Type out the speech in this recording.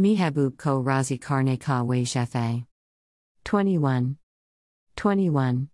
Mihabub ko razi karne ka way 21. 21.